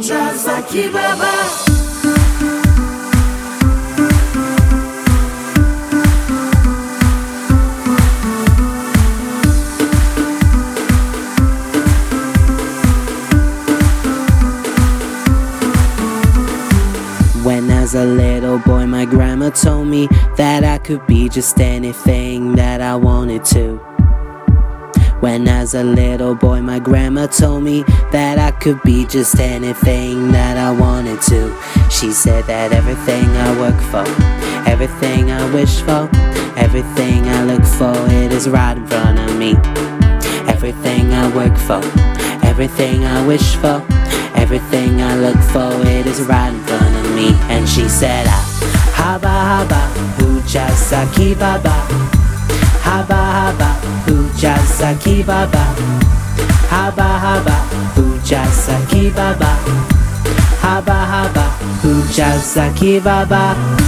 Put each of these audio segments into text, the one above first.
hujaza kibaba When as a little boy, my grandma told me that I could be just anything that I wanted to. When as a little boy, my grandma told me that I could be just anything that I wanted to. She said that everything I work for, everything I wish for, everything I look for, it is right in front of me. Everything I work for, everything I wish for, everything I look for, it is right in front of me. And she said, ah, Haba haba, hujaza kibaba. Haba haba, hujaza kibaba. Haba haba, hujaza kibaba. Haba haba, kibaba. Hey,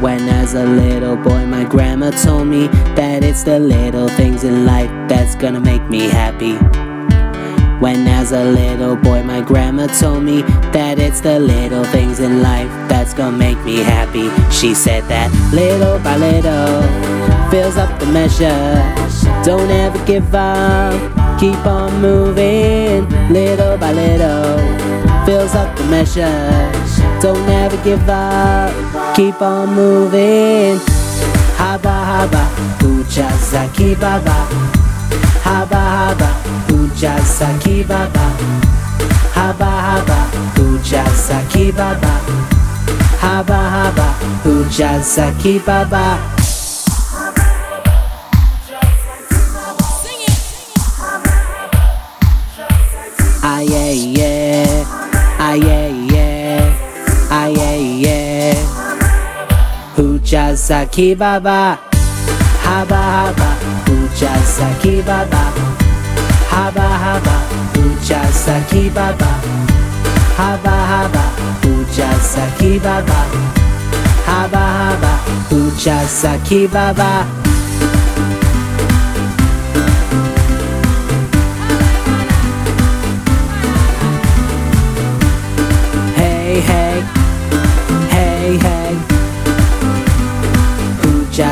When as a little boy, my grandma told me that it's the little things in life that's gonna make me happy. When as a little boy, my grandma told me that it's the little things in life that's gonna make me happy. She said that little by little fills up the measure. Don't ever give up, keep on moving. Little by little fills up the measure. Don't ever give up, keep on moving. Haba haba, hujaza kibaba. Haba haba, hujaza kibaba. Haba haba, hujaza kibaba. Haba haba, hujaza kibaba. Hujaza kibaba, haba haba, hujaza kibaba, haba haba, hujaza kibaba, haba haba, hujaza kibaba, haba haba, hujaza kibaba. Hey,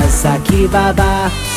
criança que.